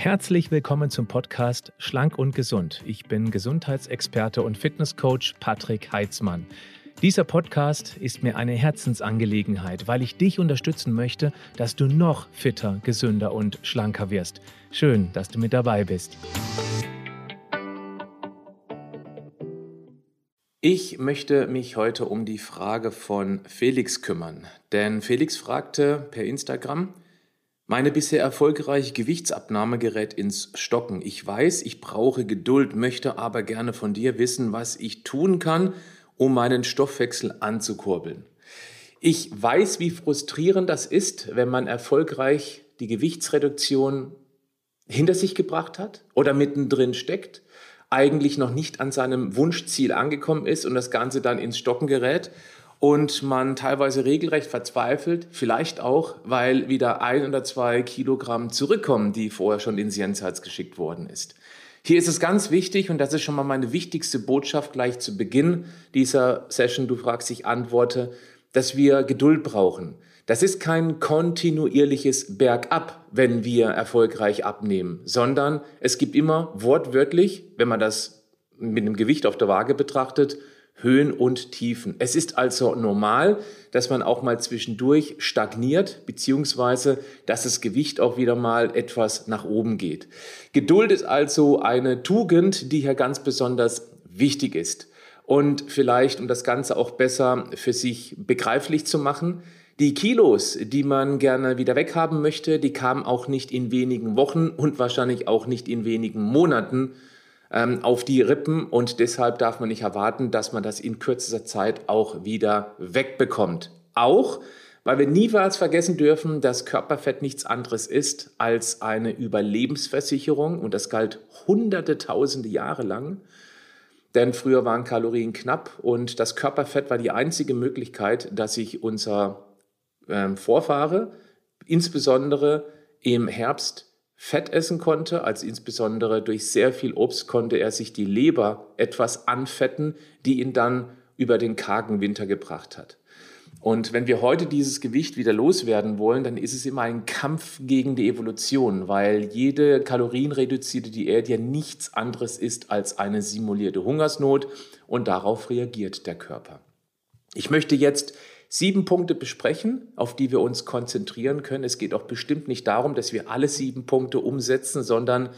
Herzlich willkommen zum Podcast Schlank und Gesund. Ich bin Gesundheitsexperte und Fitnesscoach Patrick Heitzmann. Dieser Podcast ist mir eine Herzensangelegenheit, weil ich dich unterstützen möchte, dass du noch fitter, gesünder und schlanker wirst. Schön, dass du mit dabei bist. Ich möchte mich heute um die Frage von Felix kümmern, denn Felix fragte per Instagram, meine bisher erfolgreiche Gewichtsabnahme gerät ins Stocken. Ich weiß, ich brauche Geduld, möchte aber gerne von dir wissen, was ich tun kann, um meinen Stoffwechsel anzukurbeln. Ich weiß, wie frustrierend das ist, wenn man erfolgreich die Gewichtsreduktion hinter sich gebracht hat oder mittendrin steckt, eigentlich noch nicht an seinem Wunschziel angekommen ist und das Ganze dann ins Stocken gerät und man teilweise regelrecht verzweifelt, vielleicht auch, weil wieder ein oder zwei Kilogramm zurückkommen, die vorher schon ins Jenseits geschickt worden ist. Hier ist es ganz wichtig, und das ist schon mal meine wichtigste Botschaft gleich zu Beginn dieser Session, du fragst, ich antworte, dass wir Geduld brauchen. Das ist kein kontinuierliches Bergab, wenn wir erfolgreich abnehmen, sondern es gibt immer wortwörtlich, wenn man das mit einem Gewicht auf der Waage betrachtet, Höhen und Tiefen. Es ist also normal, dass man auch mal zwischendurch stagniert, beziehungsweise dass das Gewicht auch wieder mal etwas nach oben geht. Geduld ist also eine Tugend, die hier ganz besonders wichtig ist. Und vielleicht, um das Ganze auch besser für sich begreiflich zu machen, die Kilos, die man gerne wieder weghaben möchte, die kamen auch nicht in wenigen Wochen und wahrscheinlich auch nicht in wenigen Monaten, ähm, auf die Rippen und deshalb darf man nicht erwarten, dass man das in kürzester Zeit auch wieder wegbekommt. Auch weil wir niemals vergessen dürfen, dass Körperfett nichts anderes ist als eine Überlebensversicherung und das galt hunderte, tausende Jahre lang. Denn früher waren Kalorien knapp und das Körperfett war die einzige Möglichkeit, dass sich unser ähm, Vorfahre insbesondere im Herbst Fett essen konnte, als insbesondere durch sehr viel Obst konnte er sich die Leber etwas anfetten, die ihn dann über den kargen Winter gebracht hat. Und wenn wir heute dieses Gewicht wieder loswerden wollen, dann ist es immer ein Kampf gegen die Evolution, weil jede kalorienreduzierte Diät ja nichts anderes ist als eine simulierte Hungersnot und darauf reagiert der Körper. Ich möchte jetzt sieben Punkte besprechen, auf die wir uns konzentrieren können. Es geht auch bestimmt nicht darum, dass wir alle sieben Punkte umsetzen, sondern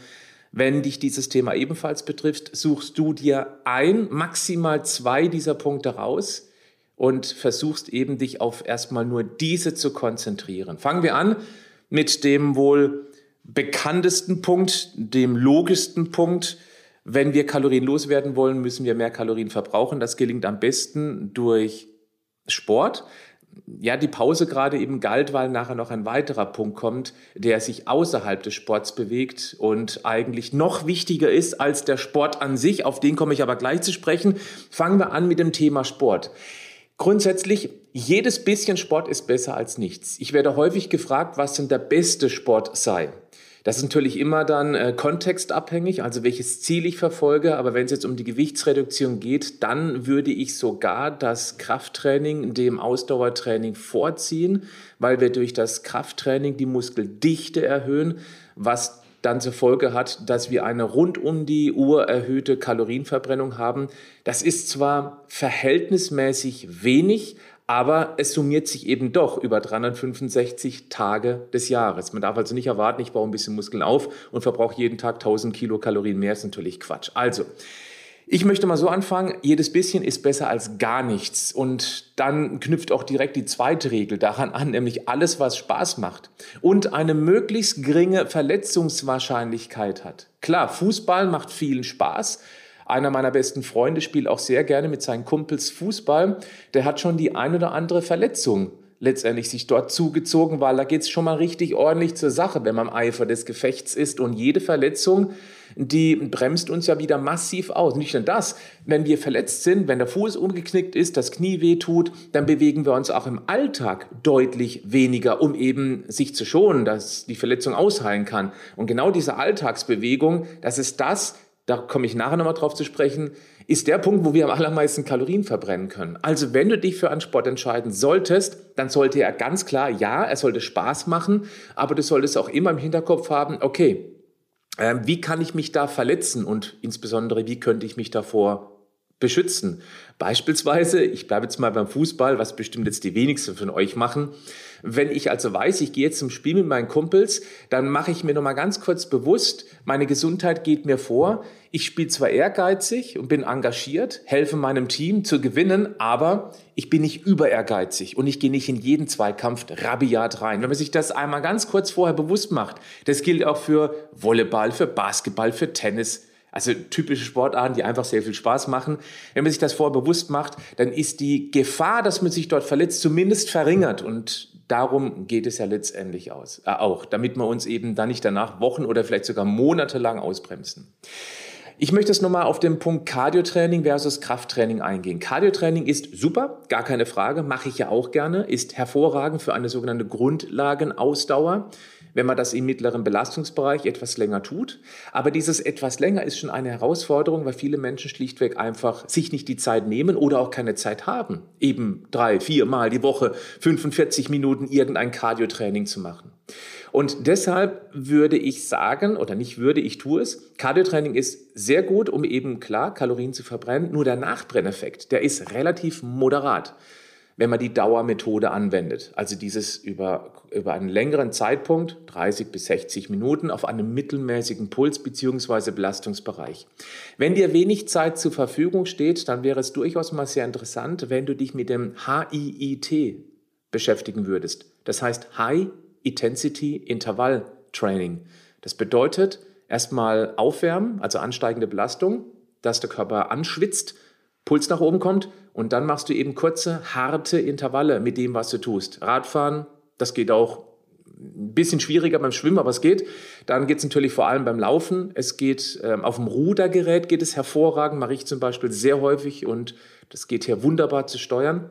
wenn dich dieses Thema ebenfalls betrifft, suchst du dir ein, maximal zwei dieser Punkte raus und versuchst eben dich auf erstmal nur diese zu konzentrieren. Fangen wir an mit dem wohl bekanntesten Punkt, dem logischsten Punkt. Wenn wir Kalorien loswerden wollen, müssen wir mehr Kalorien verbrauchen. Das gelingt am besten durch Sport. Ja, die Pause gerade eben galt, weil nachher noch ein weiterer Punkt kommt, der sich außerhalb des Sports bewegt und eigentlich noch wichtiger ist als der Sport an sich. Auf den komme ich aber gleich zu sprechen. Fangen wir an mit dem Thema Sport. Grundsätzlich, jedes bisschen Sport ist besser als nichts. Ich werde häufig gefragt, was denn der beste Sport sei. Das ist natürlich immer dann äh, kontextabhängig, also welches Ziel ich verfolge. Aber wenn es jetzt um die Gewichtsreduktion geht, dann würde ich sogar das Krafttraining dem Ausdauertraining vorziehen, weil wir durch das Krafttraining die Muskeldichte erhöhen, was dann zur Folge hat, dass wir eine rund um die Uhr erhöhte Kalorienverbrennung haben. Das ist zwar verhältnismäßig wenig, aber es summiert sich eben doch über 365 Tage des Jahres. Man darf also nicht erwarten, ich baue ein bisschen Muskeln auf und verbrauche jeden Tag 1000 Kilokalorien mehr. Das ist natürlich Quatsch. Also, ich möchte mal so anfangen, jedes bisschen ist besser als gar nichts. Und dann knüpft auch direkt die zweite Regel daran an, nämlich alles, was Spaß macht und eine möglichst geringe Verletzungswahrscheinlichkeit hat. Klar, Fußball macht vielen Spaß, einer meiner besten Freunde spielt auch sehr gerne mit seinen Kumpels Fußball. Der hat schon die ein oder andere Verletzung letztendlich sich dort zugezogen, weil da geht es schon mal richtig ordentlich zur Sache, wenn man im Eifer des Gefechts ist. Und jede Verletzung, die bremst uns ja wieder massiv aus. Nicht nur das, wenn wir verletzt sind, wenn der Fuß umgeknickt ist, das Knie weh tut, dann bewegen wir uns auch im Alltag deutlich weniger, um eben sich zu schonen, dass die Verletzung ausheilen kann. Und genau diese Alltagsbewegung, das ist das, da komme ich nachher nochmal drauf zu sprechen, ist der Punkt, wo wir am allermeisten Kalorien verbrennen können. Also wenn du dich für einen Sport entscheiden solltest, dann sollte er ganz klar, ja, er sollte Spaß machen, aber du solltest auch immer im Hinterkopf haben, okay, Ähm, wie kann ich mich da verletzen und insbesondere wie könnte ich mich davor beschützen? Beispielsweise, ich bleibe jetzt mal beim Fußball, was bestimmt jetzt die wenigsten von euch machen. Wenn ich also weiß, ich gehe jetzt zum Spiel mit meinen Kumpels, dann mache ich mir noch mal ganz kurz bewusst, meine Gesundheit geht mir vor. Ich spiele zwar ehrgeizig und bin engagiert, helfe meinem Team zu gewinnen, aber ich bin nicht über ehrgeizig und ich gehe nicht in jeden Zweikampf rabiat rein. Wenn man sich das einmal ganz kurz vorher bewusst macht, das gilt auch für Volleyball, für Basketball, für Tennis, also typische Sportarten, die einfach sehr viel Spaß machen. Wenn man sich das vorher bewusst macht, dann ist die Gefahr, dass man sich dort verletzt, zumindest verringert. Und darum geht es ja letztendlich aus, äh, auch, damit wir uns eben dann nicht danach Wochen oder vielleicht sogar monatelang ausbremsen. Ich möchte jetzt nochmal auf den Punkt Cardiotraining versus Krafttraining eingehen. Cardiotraining ist super, gar keine Frage, mache ich ja auch gerne, ist hervorragend für eine sogenannte Grundlagenausdauer wenn man das im mittleren Belastungsbereich etwas länger tut. Aber dieses etwas länger ist schon eine Herausforderung, weil viele Menschen schlichtweg einfach sich nicht die Zeit nehmen oder auch keine Zeit haben, eben drei, vier Mal die Woche 45 Minuten irgendein Cardiotraining zu machen. Und deshalb würde ich sagen, oder nicht würde, ich tue es, Cardiotraining ist sehr gut, um eben klar Kalorien zu verbrennen, nur der Nachbrenneffekt, der ist relativ moderat wenn man die Dauermethode anwendet. Also dieses über, über einen längeren Zeitpunkt, 30 bis 60 Minuten, auf einem mittelmäßigen Puls bzw. Belastungsbereich. Wenn dir wenig Zeit zur Verfügung steht, dann wäre es durchaus mal sehr interessant, wenn du dich mit dem HIIT beschäftigen würdest. Das heißt High Intensity Interval Training. Das bedeutet erstmal aufwärmen, also ansteigende Belastung, dass der Körper anschwitzt, Puls nach oben kommt und dann machst du eben kurze, harte Intervalle mit dem, was du tust. Radfahren, das geht auch ein bisschen schwieriger beim Schwimmen, aber es geht. Dann geht es natürlich vor allem beim Laufen. Es geht ähm, auf dem Rudergerät geht es hervorragend, mache ich zum Beispiel sehr häufig und das geht hier wunderbar zu steuern.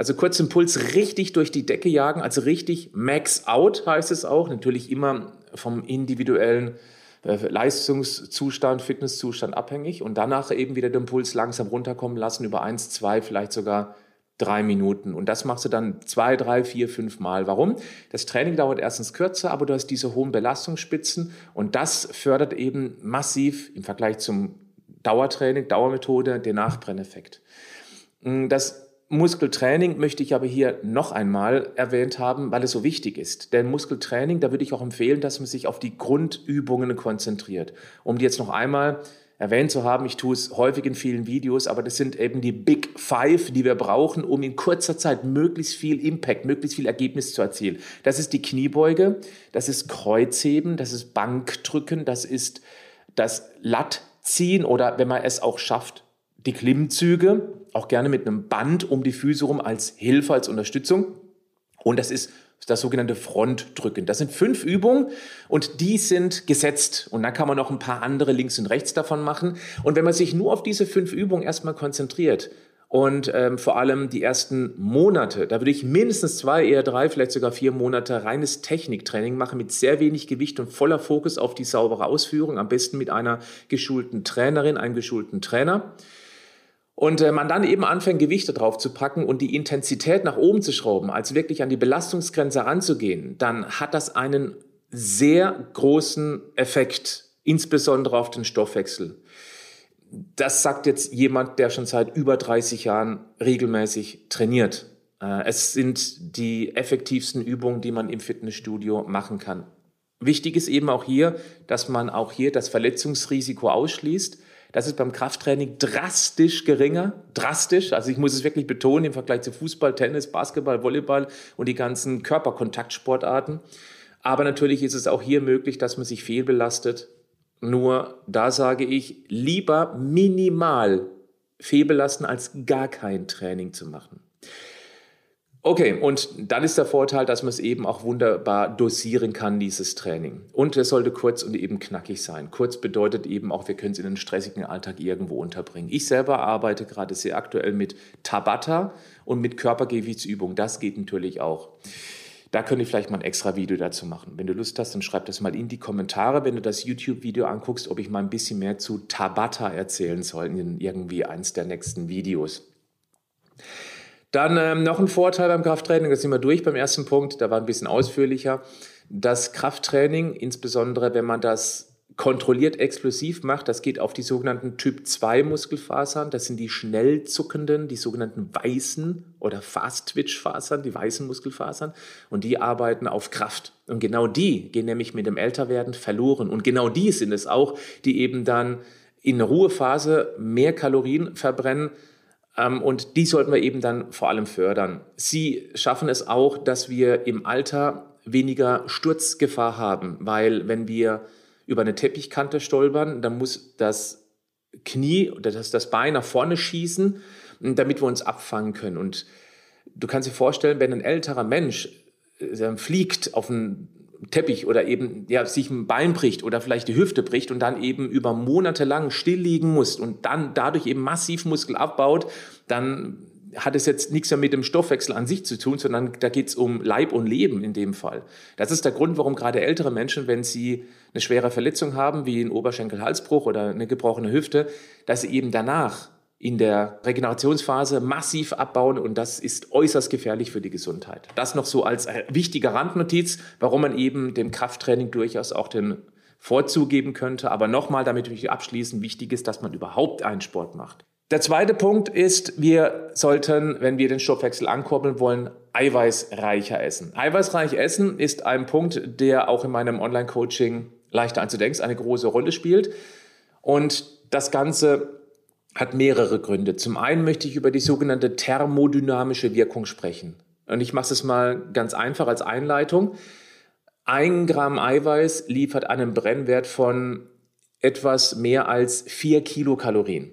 Also kurz den Puls richtig durch die Decke jagen, also richtig max out heißt es auch. Natürlich immer vom individuellen äh, Leistungszustand, Fitnesszustand abhängig und danach eben wieder den Puls langsam runterkommen lassen über eins, zwei, vielleicht sogar drei Minuten. Und das machst du dann zwei, drei, vier, fünf Mal. Warum? Das Training dauert erstens kürzer, aber du hast diese hohen Belastungsspitzen und das fördert eben massiv im Vergleich zum Dauertraining, Dauermethode, den Nachbrenneffekt. Das Muskeltraining möchte ich aber hier noch einmal erwähnt haben, weil es so wichtig ist. Denn Muskeltraining, da würde ich auch empfehlen, dass man sich auf die Grundübungen konzentriert. Um die jetzt noch einmal erwähnt zu haben, ich tue es häufig in vielen Videos, aber das sind eben die Big Five, die wir brauchen, um in kurzer Zeit möglichst viel Impact, möglichst viel Ergebnis zu erzielen. Das ist die Kniebeuge, das ist Kreuzheben, das ist Bankdrücken, das ist das Lattziehen oder wenn man es auch schafft, die Klimmzüge, auch gerne mit einem Band um die Füße rum als Hilfe, als Unterstützung. Und das ist das sogenannte Frontdrücken. Das sind fünf Übungen und die sind gesetzt. Und dann kann man noch ein paar andere links und rechts davon machen. Und wenn man sich nur auf diese fünf Übungen erstmal konzentriert und ähm, vor allem die ersten Monate, da würde ich mindestens zwei, eher drei, vielleicht sogar vier Monate reines Techniktraining machen mit sehr wenig Gewicht und voller Fokus auf die saubere Ausführung, am besten mit einer geschulten Trainerin, einem geschulten Trainer. Und äh, man dann eben anfängt, Gewichte drauf zu packen und die Intensität nach oben zu schrauben, also wirklich an die Belastungsgrenze ranzugehen, dann hat das einen sehr großen Effekt, insbesondere auf den Stoffwechsel. Das sagt jetzt jemand, der schon seit über 30 Jahren regelmäßig trainiert. Äh, es sind die effektivsten Übungen, die man im Fitnessstudio machen kann. Wichtig ist eben auch hier, dass man auch hier das Verletzungsrisiko ausschließt. Das ist beim Krafttraining drastisch geringer. Drastisch. Also ich muss es wirklich betonen im Vergleich zu Fußball, Tennis, Basketball, Volleyball und die ganzen Körperkontaktsportarten. Aber natürlich ist es auch hier möglich, dass man sich fehlbelastet. Nur da sage ich, lieber minimal fehlbelasten, als gar kein Training zu machen. Okay, und dann ist der Vorteil, dass man es eben auch wunderbar dosieren kann, dieses Training. Und es sollte kurz und eben knackig sein. Kurz bedeutet eben auch, wir können es in einen stressigen Alltag irgendwo unterbringen. Ich selber arbeite gerade sehr aktuell mit Tabata und mit Körpergewichtsübung. Das geht natürlich auch. Da könnte ich vielleicht mal ein extra Video dazu machen. Wenn du Lust hast, dann schreib das mal in die Kommentare, wenn du das YouTube-Video anguckst, ob ich mal ein bisschen mehr zu Tabata erzählen soll in irgendwie eins der nächsten Videos. Dann ähm, noch ein Vorteil beim Krafttraining, das sind wir durch beim ersten Punkt, da war ein bisschen ausführlicher. Das Krafttraining, insbesondere wenn man das kontrolliert explosiv macht, das geht auf die sogenannten Typ 2 Muskelfasern. Das sind die schnell zuckenden, die sogenannten weißen oder Fast-Twitch-Fasern, die weißen Muskelfasern. Und die arbeiten auf Kraft. Und genau die gehen nämlich mit dem Älterwerden verloren. Und genau die sind es auch, die eben dann in Ruhephase mehr Kalorien verbrennen. Ähm, und die sollten wir eben dann vor allem fördern. Sie schaffen es auch, dass wir im Alter weniger Sturzgefahr haben, weil wenn wir über eine Teppichkante stolpern, dann muss das Knie oder das, das Bein nach vorne schießen, damit wir uns abfangen können. Und du kannst dir vorstellen, wenn ein älterer Mensch äh, fliegt auf einen Teppich oder eben ja, sich ein Bein bricht oder vielleicht die Hüfte bricht und dann eben über Monate lang still liegen muss und dann dadurch eben massiv Muskel abbaut, dann hat es jetzt nichts mehr mit dem Stoffwechsel an sich zu tun, sondern da geht es um Leib und Leben in dem Fall. Das ist der Grund, warum gerade ältere Menschen, wenn sie eine schwere Verletzung haben, wie einen Oberschenkel-Halsbruch oder eine gebrochene Hüfte, dass sie eben danach in der Regenerationsphase massiv abbauen und das ist äußerst gefährlich für die Gesundheit. Das noch so als wichtige Randnotiz, warum man eben dem Krafttraining durchaus auch den Vorzug geben könnte. Aber nochmal, damit wir abschließen, wichtig ist, dass man überhaupt einen Sport macht. Der zweite Punkt ist, wir sollten, wenn wir den Stoffwechsel ankurbeln wollen, eiweißreicher essen. Eiweißreich essen ist ein Punkt, der auch in meinem Online-Coaching leichter anzudenken eine große Rolle spielt. Und das Ganze hat mehrere Gründe. Zum einen möchte ich über die sogenannte thermodynamische Wirkung sprechen. Und ich mache es mal ganz einfach als Einleitung. Ein Gramm Eiweiß liefert einen Brennwert von etwas mehr als vier Kilokalorien.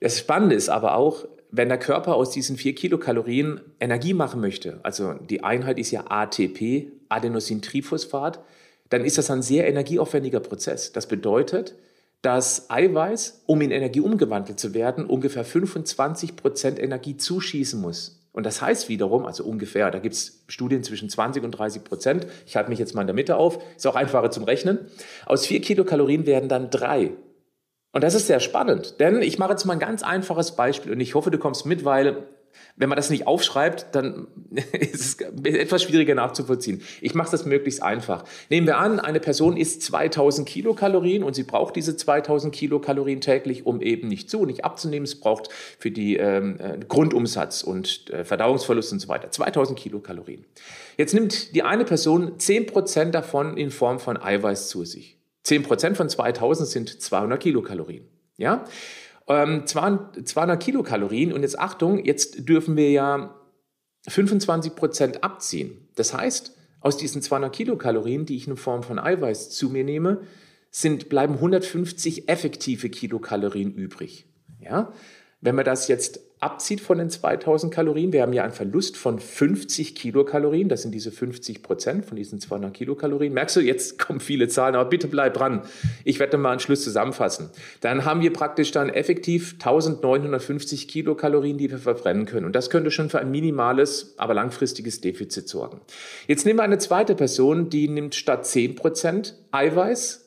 Das Spannende ist aber auch, wenn der Körper aus diesen vier Kilokalorien Energie machen möchte, also die Einheit ist ja ATP, Adenosintriphosphat, dann ist das ein sehr energieaufwendiger Prozess. Das bedeutet, dass Eiweiß, um in Energie umgewandelt zu werden, ungefähr 25 Prozent Energie zuschießen muss. Und das heißt wiederum, also ungefähr, da gibt es Studien zwischen 20 und 30 Prozent. Ich halte mich jetzt mal in der Mitte auf, ist auch einfacher zum Rechnen. Aus vier Kilokalorien werden dann drei und das ist sehr spannend, denn ich mache jetzt mal ein ganz einfaches Beispiel und ich hoffe, du kommst mit, weil wenn man das nicht aufschreibt, dann ist es etwas schwieriger nachzuvollziehen. Ich mache das möglichst einfach. Nehmen wir an, eine Person isst 2000 Kilokalorien und sie braucht diese 2000 Kilokalorien täglich, um eben nicht zu, nicht abzunehmen. Es braucht für die ähm, äh, Grundumsatz und äh, Verdauungsverlust und so weiter 2000 Kilokalorien. Jetzt nimmt die eine Person 10% davon in Form von Eiweiß zu sich. 10% von 2000 sind 200 Kilokalorien. Ja? Ähm, 200 Kilokalorien und jetzt Achtung, jetzt dürfen wir ja 25% abziehen. Das heißt, aus diesen 200 Kilokalorien, die ich in Form von Eiweiß zu mir nehme, sind, bleiben 150 effektive Kilokalorien übrig. Ja? Wenn man das jetzt abzieht von den 2000 Kalorien, wir haben ja einen Verlust von 50 Kilokalorien, das sind diese 50 Prozent von diesen 200 Kilokalorien. Merkst du, jetzt kommen viele Zahlen, aber bitte bleib dran. Ich werde mal einen Schluss zusammenfassen. Dann haben wir praktisch dann effektiv 1950 Kilokalorien, die wir verbrennen können. Und das könnte schon für ein minimales, aber langfristiges Defizit sorgen. Jetzt nehmen wir eine zweite Person, die nimmt statt 10 Prozent Eiweiß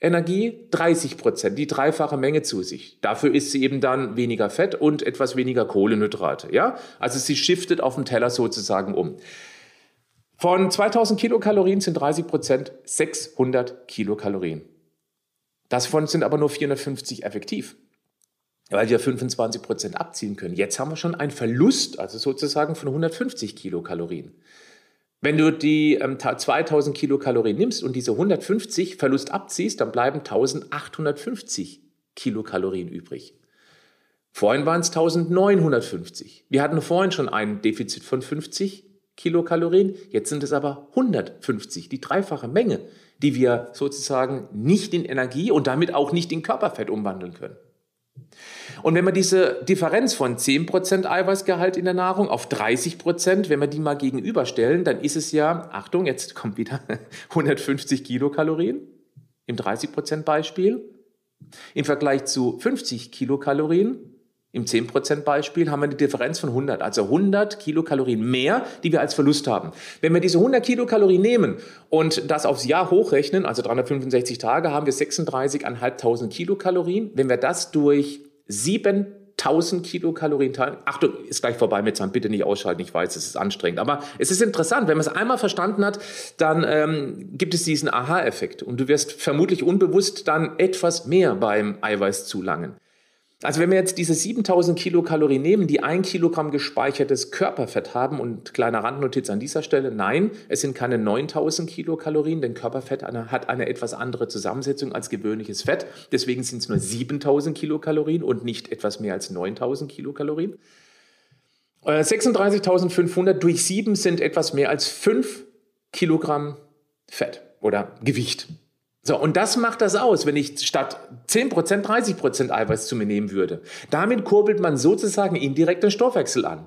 Energie 30 Prozent, die dreifache Menge zu sich. Dafür isst sie eben dann weniger Fett und etwas weniger Kohlenhydrate. Ja? Also sie shiftet auf dem Teller sozusagen um. Von 2000 Kilokalorien sind 30 Prozent 600 Kilokalorien. Davon sind aber nur 450 effektiv, weil wir 25 Prozent abziehen können. Jetzt haben wir schon einen Verlust, also sozusagen von 150 Kilokalorien. Wenn du die ähm, 2000 Kilokalorien nimmst und diese 150 Verlust abziehst, dann bleiben 1850 Kilokalorien übrig. Vorhin waren es 1950. Wir hatten vorhin schon ein Defizit von 50 Kilokalorien, jetzt sind es aber 150, die dreifache Menge, die wir sozusagen nicht in Energie und damit auch nicht in Körperfett umwandeln können. Und wenn man diese Differenz von 10% Eiweißgehalt in der Nahrung auf 30%, wenn wir die mal gegenüberstellen, dann ist es ja, Achtung, jetzt kommt wieder 150 Kilokalorien im 30% Beispiel. Im Vergleich zu 50 Kilokalorien im 10% Beispiel haben wir eine Differenz von 100, also 100 Kilokalorien mehr, die wir als Verlust haben. Wenn wir diese 100 Kilokalorien nehmen und das aufs Jahr hochrechnen, also 365 Tage, haben wir 36.500 Kilokalorien. Wenn wir das durch sieben 1000 Kilokalorien teilen. Achtung, ist gleich vorbei mit Zahn, bitte nicht ausschalten, ich weiß, es ist anstrengend. Aber es ist interessant, wenn man es einmal verstanden hat, dann ähm, gibt es diesen Aha-Effekt und du wirst vermutlich unbewusst dann etwas mehr beim Eiweiß zulangen. Also wenn wir jetzt diese 7000 Kilokalorien nehmen, die ein Kilogramm gespeichertes Körperfett haben und kleine Randnotiz an dieser Stelle, nein, es sind keine 9000 Kilokalorien, denn Körperfett hat eine etwas andere Zusammensetzung als gewöhnliches Fett. Deswegen sind es nur 7000 Kilokalorien und nicht etwas mehr als 9000 Kilokalorien. 36.500 äh, durch 7 sind etwas mehr als 5 Kilogramm Fett oder Gewicht. So, und das macht das aus, wenn ich statt 10%, 30% Eiweiß zu mir nehmen würde. Damit kurbelt man sozusagen indirekt den Stoffwechsel an.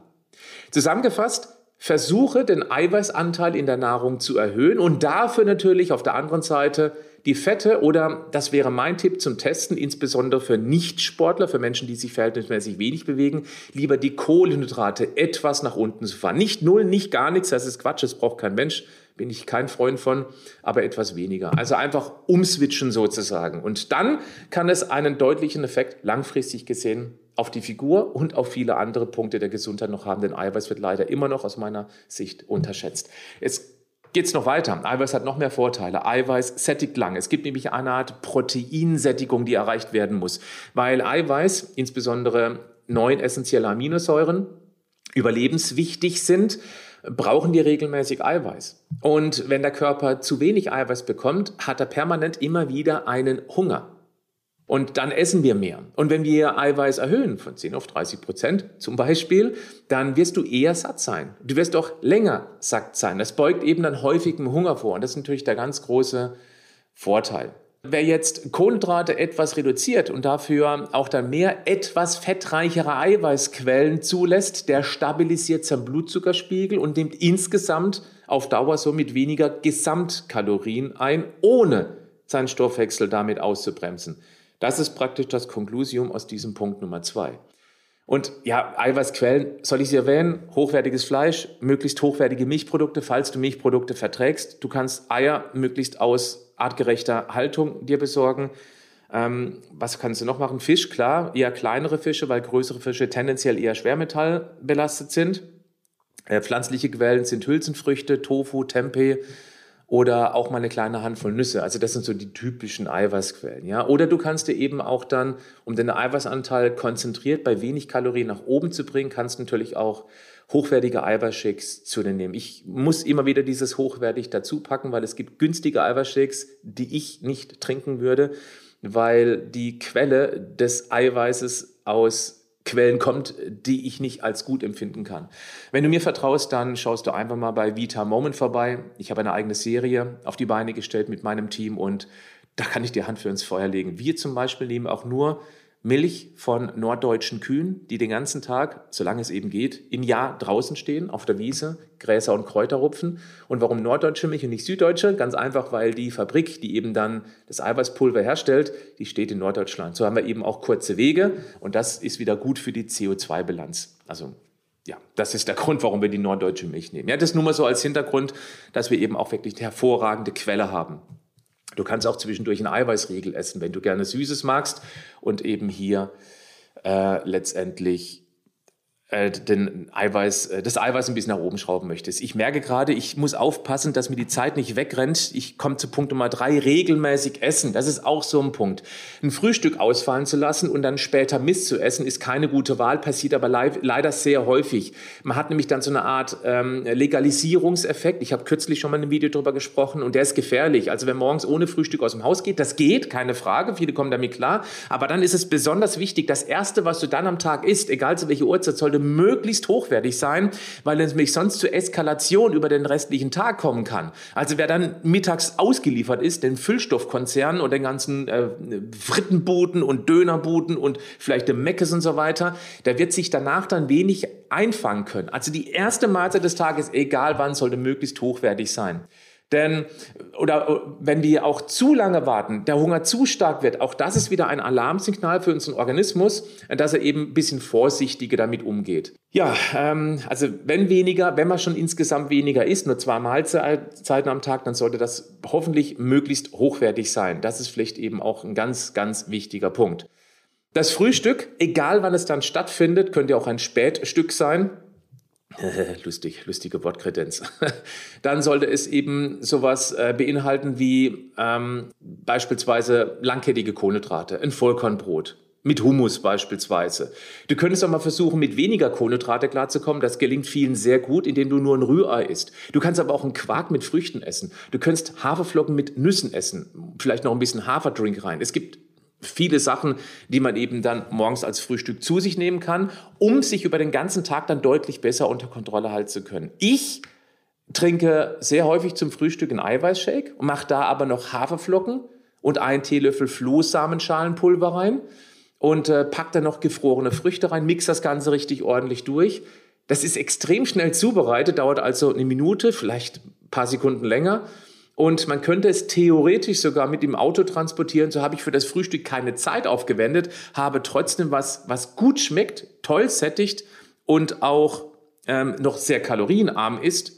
Zusammengefasst, versuche den Eiweißanteil in der Nahrung zu erhöhen und dafür natürlich auf der anderen Seite die Fette oder, das wäre mein Tipp zum Testen, insbesondere für Nichtsportler, für Menschen, die sich verhältnismäßig wenig bewegen, lieber die Kohlenhydrate etwas nach unten zu fahren. Nicht null, nicht gar nichts, das ist Quatsch, das braucht kein Mensch bin ich kein Freund von, aber etwas weniger. Also einfach umswitchen sozusagen. Und dann kann es einen deutlichen Effekt langfristig gesehen auf die Figur und auf viele andere Punkte der Gesundheit noch haben, denn Eiweiß wird leider immer noch aus meiner Sicht unterschätzt. Es geht es noch weiter. Eiweiß hat noch mehr Vorteile. Eiweiß sättigt lang. Es gibt nämlich eine Art Proteinsättigung, die erreicht werden muss, weil Eiweiß, insbesondere neun essentielle Aminosäuren, überlebenswichtig sind brauchen die regelmäßig Eiweiß. Und wenn der Körper zu wenig Eiweiß bekommt, hat er permanent immer wieder einen Hunger. Und dann essen wir mehr. Und wenn wir Eiweiß erhöhen, von 10 auf 30 Prozent zum Beispiel, dann wirst du eher satt sein. Du wirst auch länger satt sein. Das beugt eben dann häufigem Hunger vor. Und das ist natürlich der ganz große Vorteil. Wer jetzt Kohlenhydrate etwas reduziert und dafür auch dann mehr etwas fettreichere Eiweißquellen zulässt, der stabilisiert seinen Blutzuckerspiegel und nimmt insgesamt auf Dauer somit weniger Gesamtkalorien ein, ohne seinen Stoffwechsel damit auszubremsen. Das ist praktisch das Konklusium aus diesem Punkt Nummer zwei. Und ja, Eiweißquellen, soll ich sie erwähnen? Hochwertiges Fleisch, möglichst hochwertige Milchprodukte, falls du Milchprodukte verträgst. Du kannst Eier möglichst aus artgerechter Haltung dir besorgen. Ähm, was kannst du noch machen? Fisch, klar, eher kleinere Fische, weil größere Fische tendenziell eher schwermetallbelastet sind. Äh, pflanzliche Quellen sind Hülsenfrüchte, Tofu, Tempeh, oder auch mal eine kleine Handvoll Nüsse. Also das sind so die typischen Eiweißquellen. Ja? Oder du kannst dir eben auch dann, um den Eiweißanteil konzentriert bei wenig Kalorien nach oben zu bringen, kannst du natürlich auch hochwertige Eiweißshakes zu nehmen. Ich muss immer wieder dieses hochwertig dazu packen, weil es gibt günstige Eiweißshakes, die ich nicht trinken würde, weil die Quelle des Eiweißes aus Quellen kommt, die ich nicht als gut empfinden kann. Wenn du mir vertraust, dann schaust du einfach mal bei Vita Moment vorbei. Ich habe eine eigene Serie auf die Beine gestellt mit meinem Team und da kann ich dir Hand für ins Feuer legen. Wir zum Beispiel nehmen auch nur Milch von norddeutschen Kühen, die den ganzen Tag, solange es eben geht, im Jahr draußen stehen, auf der Wiese, Gräser und Kräuter rupfen. Und warum norddeutsche Milch und nicht süddeutsche? Ganz einfach, weil die Fabrik, die eben dann das Eiweißpulver herstellt, die steht in Norddeutschland. So haben wir eben auch kurze Wege und das ist wieder gut für die CO2-Bilanz. Also ja, das ist der Grund, warum wir die norddeutsche Milch nehmen. Ja, das nur mal so als Hintergrund, dass wir eben auch wirklich eine hervorragende Quelle haben. Du kannst auch zwischendurch einen Eiweißriegel essen, wenn du gerne Süßes magst. Und eben hier äh, letztendlich den Eiweiß, äh, das Eiweiß ein bisschen nach oben schrauben möchtest. Ich merke gerade, ich muss aufpassen, dass mir die Zeit nicht wegrennt. Ich komme zu Punkt Nummer drei, regelmäßig essen. Das ist auch so ein Punkt. Ein Frühstück ausfallen zu lassen und dann später Mist zu essen, ist keine gute Wahl, passiert aber leider sehr häufig. Man hat nämlich dann so eine Art ähm, Legalisierungseffekt. Ich habe kürzlich schon mal in einem Video darüber gesprochen und der ist gefährlich. Also wer morgens ohne Frühstück aus dem Haus geht, das geht, keine Frage, viele kommen damit klar. Aber dann ist es besonders wichtig, das Erste, was du dann am Tag isst, egal zu welcher Uhrzeit, sollte möglichst hochwertig sein, weil es nämlich sonst zu Eskalation über den restlichen Tag kommen kann. Also wer dann mittags ausgeliefert ist, den Füllstoffkonzernen und den ganzen äh, Frittenbuden und Dönerbuden und vielleicht dem Meckes und so weiter, der wird sich danach dann wenig einfangen können. Also die erste Mahlzeit des Tages, egal wann, sollte möglichst hochwertig sein. Denn, oder wenn wir auch zu lange warten, der Hunger zu stark wird, auch das ist wieder ein Alarmsignal für unseren Organismus, dass er eben ein bisschen vorsichtiger damit umgeht. Ja, ähm, also wenn weniger, wenn man schon insgesamt weniger isst, nur zwei Mahlzeiten am Tag, dann sollte das hoffentlich möglichst hochwertig sein. Das ist vielleicht eben auch ein ganz, ganz wichtiger Punkt. Das Frühstück, egal wann es dann stattfindet, könnte auch ein Spätstück sein. Lustig, lustige Wortkredenz. Dann sollte es eben sowas äh, beinhalten wie ähm, beispielsweise langkettige Kohlenhydrate, ein Vollkornbrot, mit Hummus beispielsweise. Du könntest auch mal versuchen, mit weniger Kohlenhydrate klarzukommen. Das gelingt vielen sehr gut, indem du nur ein Rührei isst. Du kannst aber auch einen Quark mit Früchten essen. Du könntest Haferflocken mit Nüssen essen. Vielleicht noch ein bisschen Haferdrink rein. Es gibt viele Sachen, die man eben dann morgens als Frühstück zu sich nehmen kann, um sich über den ganzen Tag dann deutlich besser unter Kontrolle halten zu können. Ich trinke sehr häufig zum Frühstück einen Eiweißshake und mache da aber noch Haferflocken und einen Teelöffel Flohsamenschalenpulver rein und äh, pack dann noch gefrorene Früchte rein, mix das Ganze richtig ordentlich durch. Das ist extrem schnell zubereitet, dauert also eine Minute, vielleicht ein paar Sekunden länger. Und man könnte es theoretisch sogar mit dem Auto transportieren. So habe ich für das Frühstück keine Zeit aufgewendet, habe trotzdem was, was gut schmeckt, toll sättigt und auch ähm, noch sehr kalorienarm ist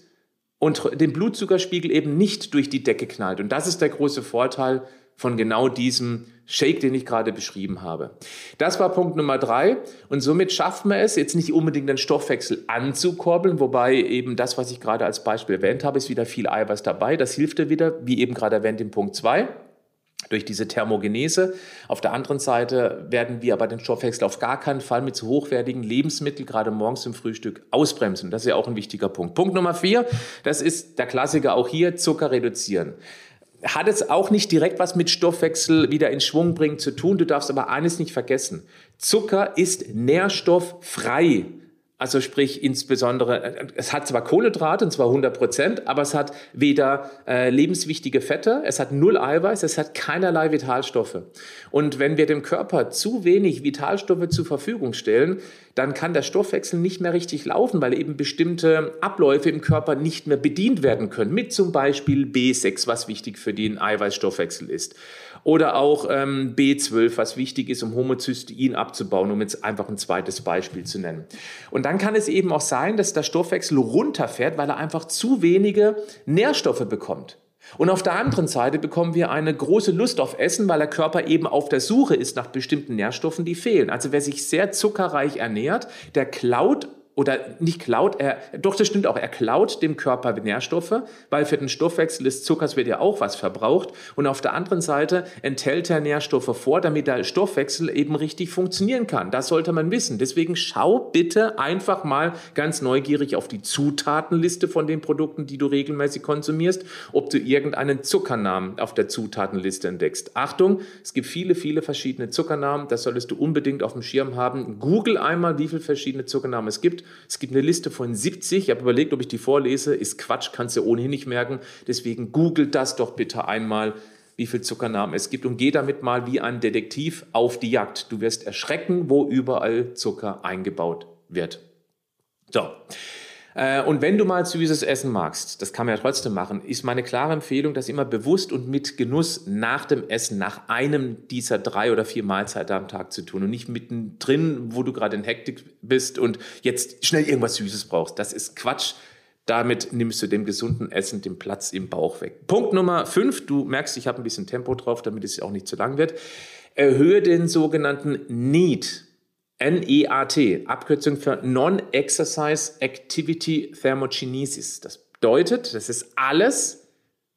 und den Blutzuckerspiegel eben nicht durch die Decke knallt. Und das ist der große Vorteil von genau diesem Shake, den ich gerade beschrieben habe. Das war Punkt Nummer drei. Und somit schafft man es, jetzt nicht unbedingt den Stoffwechsel anzukurbeln, wobei eben das, was ich gerade als Beispiel erwähnt habe, ist wieder viel Eiweiß dabei. Das hilft dir wieder, wie eben gerade erwähnt, in Punkt zwei durch diese Thermogenese. Auf der anderen Seite werden wir aber den Stoffwechsel auf gar keinen Fall mit zu hochwertigen Lebensmitteln, gerade morgens im Frühstück, ausbremsen. Das ist ja auch ein wichtiger Punkt. Punkt Nummer vier, das ist der Klassiker auch hier, Zucker reduzieren hat es auch nicht direkt was mit Stoffwechsel wieder in Schwung bringen zu tun. Du darfst aber eines nicht vergessen. Zucker ist nährstofffrei. Also sprich insbesondere, es hat zwar Kohlenhydrate, und zwar 100 Prozent, aber es hat weder äh, lebenswichtige Fette, es hat null Eiweiß, es hat keinerlei Vitalstoffe. Und wenn wir dem Körper zu wenig Vitalstoffe zur Verfügung stellen, dann kann der Stoffwechsel nicht mehr richtig laufen, weil eben bestimmte Abläufe im Körper nicht mehr bedient werden können. Mit zum Beispiel B6, was wichtig für den Eiweißstoffwechsel ist. Oder auch ähm, B12, was wichtig ist, um Homozystein abzubauen, um jetzt einfach ein zweites Beispiel zu nennen. Und dann kann es eben auch sein, dass der Stoffwechsel runterfährt, weil er einfach zu wenige Nährstoffe bekommt. Und auf der anderen Seite bekommen wir eine große Lust auf Essen, weil der Körper eben auf der Suche ist nach bestimmten Nährstoffen, die fehlen. Also wer sich sehr zuckerreich ernährt, der klaut oder nicht klaut, er, doch das stimmt auch, er klaut dem Körper Nährstoffe, weil für den Stoffwechsel des Zuckers wird ja auch was verbraucht und auf der anderen Seite enthält er Nährstoffe vor, damit der Stoffwechsel eben richtig funktionieren kann. Das sollte man wissen. Deswegen schau bitte einfach mal ganz neugierig auf die Zutatenliste von den Produkten, die du regelmäßig konsumierst, ob du irgendeinen Zuckernamen auf der Zutatenliste entdeckst. Achtung, es gibt viele, viele verschiedene Zuckernamen, das solltest du unbedingt auf dem Schirm haben. Google einmal, wie viele verschiedene Zuckernamen es gibt. Es gibt eine Liste von 70. Ich habe überlegt, ob ich die vorlese. Ist Quatsch, kannst du ohnehin nicht merken. Deswegen googelt das doch bitte einmal, wie viel Zuckernamen es gibt und geh damit mal wie ein Detektiv auf die Jagd. Du wirst erschrecken, wo überall Zucker eingebaut wird. So. Äh, und wenn du mal süßes Essen magst, das kann man ja trotzdem machen, ist meine klare Empfehlung, das immer bewusst und mit Genuss nach dem Essen, nach einem dieser drei oder vier Mahlzeiten am Tag zu tun und nicht mittendrin, wo du gerade in Hektik bist und jetzt schnell irgendwas Süßes brauchst. Das ist Quatsch. Damit nimmst du dem gesunden Essen den Platz im Bauch weg. Punkt Nummer fünf, du merkst, ich habe ein bisschen Tempo drauf, damit es auch nicht zu lang wird. Erhöhe den sogenannten Need NEAT, Abkürzung für Non-Exercise Activity Thermogenesis. Das bedeutet, das ist alles,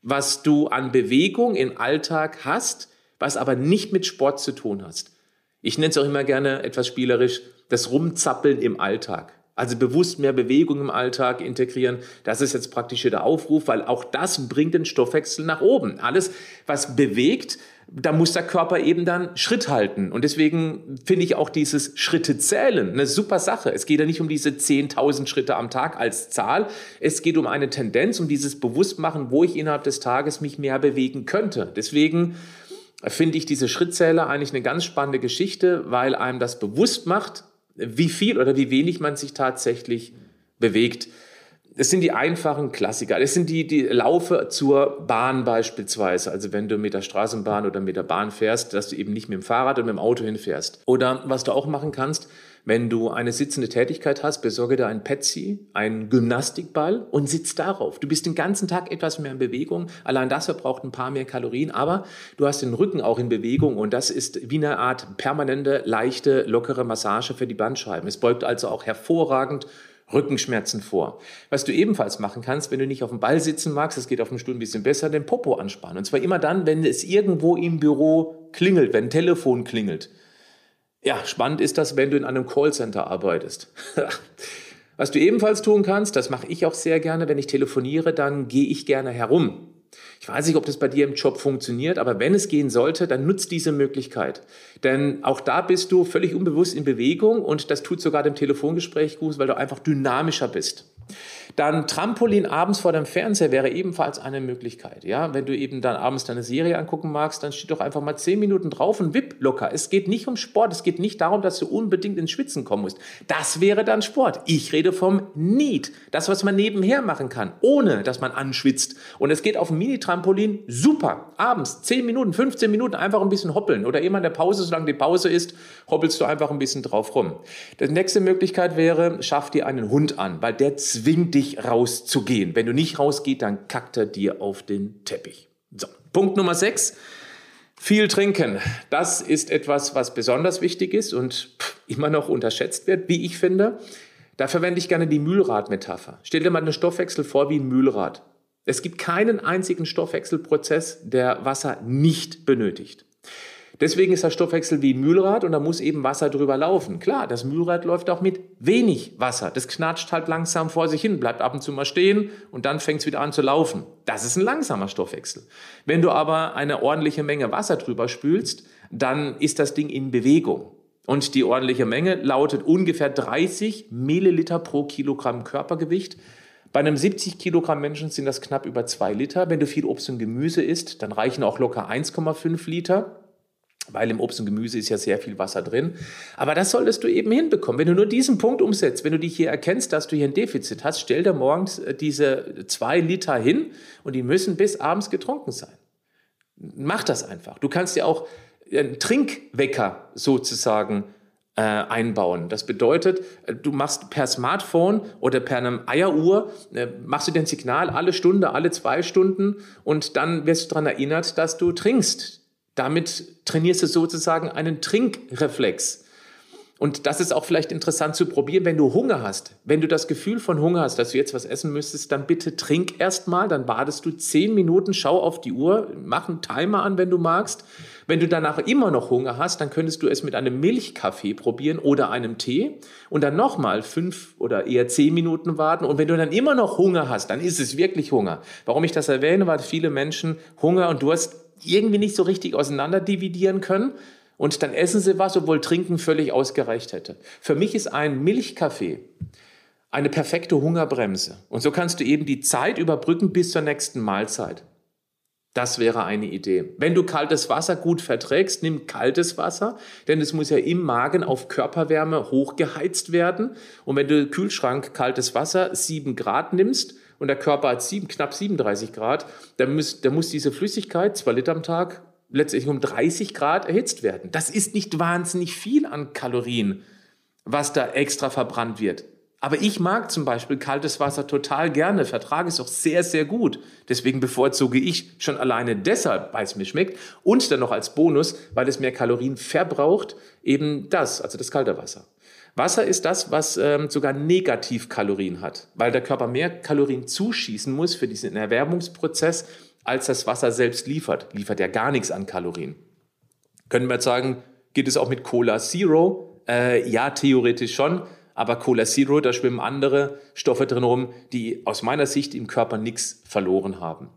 was du an Bewegung im Alltag hast, was aber nicht mit Sport zu tun hast. Ich nenne es auch immer gerne etwas spielerisch, das Rumzappeln im Alltag. Also bewusst mehr Bewegung im Alltag integrieren. Das ist jetzt praktisch der Aufruf, weil auch das bringt den Stoffwechsel nach oben. Alles, was bewegt, da muss der Körper eben dann Schritt halten. Und deswegen finde ich auch dieses Schritte zählen eine super Sache. Es geht ja nicht um diese 10.000 Schritte am Tag als Zahl. Es geht um eine Tendenz, um dieses Bewusstmachen, wo ich innerhalb des Tages mich mehr bewegen könnte. Deswegen finde ich diese Schrittzähler eigentlich eine ganz spannende Geschichte, weil einem das bewusst macht, wie viel oder wie wenig man sich tatsächlich bewegt. Das sind die einfachen Klassiker. Das sind die, die Laufe zur Bahn beispielsweise. Also wenn du mit der Straßenbahn oder mit der Bahn fährst, dass du eben nicht mit dem Fahrrad oder mit dem Auto hinfährst. Oder was du auch machen kannst, Wenn du eine sitzende Tätigkeit hast, besorge dir ein Petsy, einen Gymnastikball und sitz darauf. Du bist den ganzen Tag etwas mehr in Bewegung. Allein das verbraucht ein paar mehr Kalorien, aber du hast den Rücken auch in Bewegung und das ist wie eine Art permanente, leichte, lockere Massage für die Bandscheiben. Es beugt also auch hervorragend Rückenschmerzen vor. Was du ebenfalls machen kannst, wenn du nicht auf dem Ball sitzen magst, das geht auf dem Stuhl ein bisschen besser, den Popo anspannen. Und zwar immer dann, wenn es irgendwo im Büro klingelt, wenn ein Telefon klingelt. Ja, spannend ist das, wenn du in einem Callcenter arbeitest. Was du ebenfalls tun kannst, das mache ich auch sehr gerne, wenn ich telefoniere, dann gehe ich gerne herum. Ich weiß nicht, ob das bei dir im Job funktioniert, aber wenn es gehen sollte, dann nutzt diese Möglichkeit. Denn auch da bist du völlig unbewusst in Bewegung und das tut sogar dem Telefongespräch gut, weil du einfach dynamischer bist. Dann Trampolin abends vor dem Fernseher wäre ebenfalls eine Möglichkeit. Ja, wenn du eben dann abends deine Serie angucken magst, dann steht doch einfach mal zehn Minuten drauf und wipp locker. Es geht nicht um Sport. Es geht nicht darum, dass du unbedingt ins Schwitzen kommen musst. Das wäre dann Sport. Ich rede vom Need. Das, was man nebenher machen kann, ohne dass man anschwitzt. Und es geht auf dem Mini-Trampolin super. Abends zehn Minuten, 15 Minuten einfach ein bisschen hoppeln oder immer in der Pause, solange die Pause ist, hoppelst du einfach ein bisschen drauf rum. Die nächste Möglichkeit wäre, schaff dir einen Hund an, weil der zwingt dich dich rauszugehen. Wenn du nicht rausgehst, dann kackt er dir auf den Teppich. So, Punkt Nummer 6. Viel trinken. Das ist etwas, was besonders wichtig ist und immer noch unterschätzt wird, wie ich finde. Da verwende ich gerne die Mühlrad-Metapher. Stell dir mal einen Stoffwechsel vor wie ein Mühlrad. Es gibt keinen einzigen Stoffwechselprozess, der Wasser nicht benötigt. Deswegen ist der Stoffwechsel wie Mühlrad und da muss eben Wasser drüber laufen. Klar, das Mühlrad läuft auch mit wenig Wasser. Das knatscht halt langsam vor sich hin, bleibt ab und zu mal stehen und dann fängt es wieder an zu laufen. Das ist ein langsamer Stoffwechsel. Wenn du aber eine ordentliche Menge Wasser drüber spülst, dann ist das Ding in Bewegung. Und die ordentliche Menge lautet ungefähr 30 Milliliter pro Kilogramm Körpergewicht. Bei einem 70 Kilogramm Menschen sind das knapp über zwei Liter. Wenn du viel Obst und Gemüse isst, dann reichen auch locker 1,5 Liter weil im Obst und Gemüse ist ja sehr viel Wasser drin. Aber das solltest du eben hinbekommen. Wenn du nur diesen Punkt umsetzt, wenn du dich hier erkennst, dass du hier ein Defizit hast, stell dir morgens äh, diese zwei Liter hin und die müssen bis abends getrunken sein. Mach das einfach. Du kannst dir auch einen Trinkwecker sozusagen äh, einbauen. Das bedeutet, äh, du machst per Smartphone oder per einem Eieruhr, äh, machst du den Signal alle Stunde, alle zwei Stunden und dann wirst du daran erinnert, dass du trinkst damit trainierst du sozusagen einen Trinkreflex. Und das ist auch vielleicht interessant zu probieren, wenn du Hunger hast. Wenn du das Gefühl von Hunger hast, dass du jetzt was essen müsstest, dann bitte trink erstmal, dann badest du zehn Minuten, schau auf die Uhr, mach einen Timer an, wenn du magst. Wenn du danach immer noch Hunger hast, dann könntest du es mit einem Milchkaffee probieren oder einem Tee und dann nochmal fünf oder eher zehn Minuten warten. Und wenn du dann immer noch Hunger hast, dann ist es wirklich Hunger. Warum ich das erwähne, weil viele Menschen Hunger und Durst irgendwie nicht so richtig auseinander dividieren können. Und dann essen sie was, obwohl Trinken völlig ausgereicht hätte. Für mich ist ein Milchkaffee eine perfekte Hungerbremse. Und so kannst du eben die Zeit überbrücken bis zur nächsten Mahlzeit. Das wäre eine Idee. Wenn du kaltes Wasser gut verträgst, nimm kaltes Wasser, denn es muss ja im Magen auf Körperwärme hochgeheizt werden. Und wenn du Kühlschrank kaltes Wasser sieben Grad nimmst, und der Körper hat sieben, knapp 37 Grad, dann muss, dann muss diese Flüssigkeit, zwei Liter am Tag, letztlich um 30 Grad erhitzt werden. Das ist nicht wahnsinnig viel an Kalorien, was da extra verbrannt wird. Aber ich mag zum Beispiel kaltes Wasser total gerne, vertrage es auch sehr, sehr gut. Deswegen bevorzuge ich schon alleine deshalb, weil es mir schmeckt und dann noch als Bonus, weil es mehr Kalorien verbraucht, eben das, also das kalte Wasser. Wasser ist das, was ähm, sogar Negativkalorien hat, weil der Körper mehr Kalorien zuschießen muss für diesen Erwärmungsprozess, als das Wasser selbst liefert. Liefert ja gar nichts an Kalorien. Können wir jetzt sagen, geht es auch mit Cola Zero? Äh, ja, theoretisch schon. Aber Cola Zero, da schwimmen andere Stoffe drin rum, die aus meiner Sicht im Körper nichts verloren haben.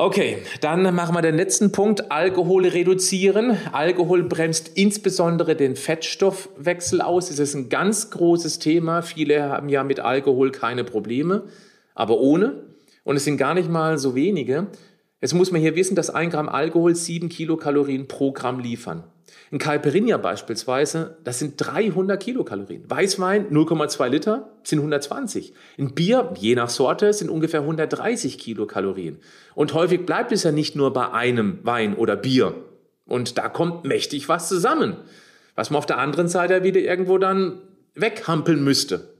Okay, dann machen wir den letzten Punkt, Alkohol reduzieren. Alkohol bremst insbesondere den Fettstoffwechsel aus. Das ist ein ganz großes Thema. Viele haben ja mit Alkohol keine Probleme, aber ohne. Und es sind gar nicht mal so wenige. Jetzt muss man hier wissen, dass ein Gramm Alkohol sieben Kilokalorien pro Gramm liefern. Ein Caipirinha beispielsweise, das sind 300 Kilokalorien. Weißwein 0,2 Liter sind 120. Ein Bier, je nach Sorte, sind ungefähr 130 Kilokalorien. Und häufig bleibt es ja nicht nur bei einem Wein oder Bier. Und da kommt mächtig was zusammen. was man auf der anderen Seite wieder irgendwo dann weghampeln müsste.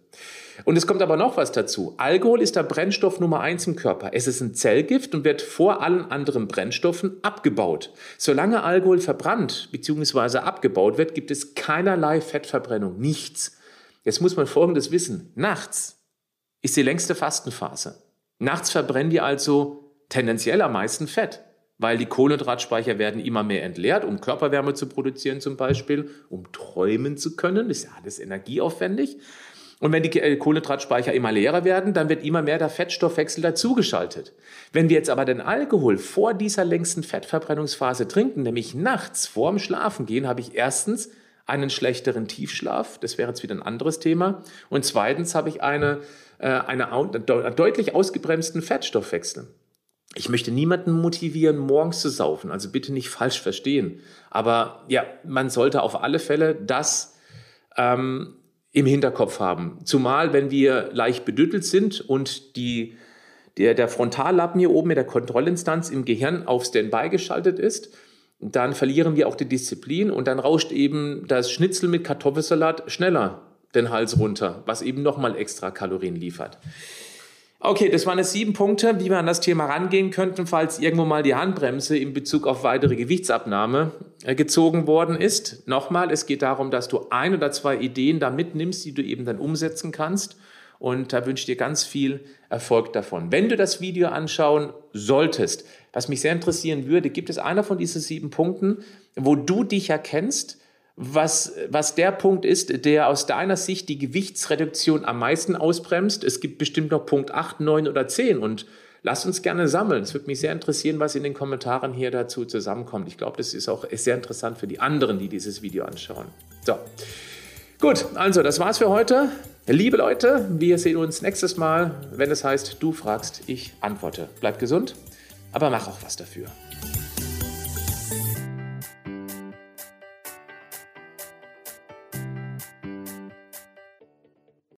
Und es kommt aber noch was dazu. Alkohol ist der Brennstoff Nummer eins im Körper. Es ist ein Zellgift und wird vor allen anderen Brennstoffen abgebaut. Solange Alkohol verbrannt bzw. abgebaut wird, gibt es keinerlei Fettverbrennung, nichts. Jetzt muss man Folgendes wissen. Nachts ist die längste Fastenphase. Nachts verbrennen die also tendenziell am meisten Fett, weil die Kohlenhydratspeicher werden immer mehr entleert, um Körperwärme zu produzieren zum Beispiel, um träumen zu können. Das ist ja alles energieaufwendig. Und wenn die äh, Kohlenhydratspeicher immer leerer werden, dann wird immer mehr der Fettstoffwechsel dazugeschaltet. Wenn wir jetzt aber den Alkohol vor dieser längsten Fettverbrennungsphase trinken, nämlich nachts vorm Schlafengehen, habe ich erstens einen schlechteren Tiefschlaf, das wäre jetzt wieder ein anderes Thema. Und zweitens habe ich eine, äh, eine, eine deutlich ausgebremsten Fettstoffwechsel. Ich möchte niemanden motivieren, morgens zu saufen, also bitte nicht falsch verstehen. Aber ja, man sollte auf alle Fälle das ähm, im Hinterkopf haben. Zumal, wenn wir leicht bedüttelt sind und die, der, der Frontallappen hier oben in der Kontrollinstanz im Gehirn auf Standby geschaltet ist, dann verlieren wir auch die Disziplin und dann rauscht eben das Schnitzel mit Kartoffelsalat schneller den Hals runter, was eben nochmal extra Kalorien liefert. Okay, das waren jetzt sieben Punkte, wie wir an das Thema rangehen könnten, falls irgendwo mal die Handbremse in Bezug auf weitere Gewichtsabnahme äh, gezogen worden ist. Nochmal, es geht darum, dass du ein oder zwei Ideen da mitnimmst, die du eben dann umsetzen kannst. Und da wünsche ich dir ganz viel Erfolg davon. Wenn du das Video anschauen solltest, was mich sehr interessieren würde, gibt es einer von diesen sieben Punkten, wo du dich erkennst, was, was der Punkt ist, der aus deiner Sicht die Gewichtsreduktion am meisten ausbremst. Es gibt bestimmt noch Punkt 8, 9 oder 10 und lass uns gerne sammeln. Es würde mich sehr interessieren, was in den Kommentaren hier dazu zusammenkommt. Ich glaube, das ist auch sehr interessant für die anderen, die dieses Video anschauen. So. Gut, also das war's für heute. Liebe Leute, wir sehen uns nächstes Mal, wenn es heißt, du fragst, ich antworte. Bleib gesund, aber mach auch was dafür.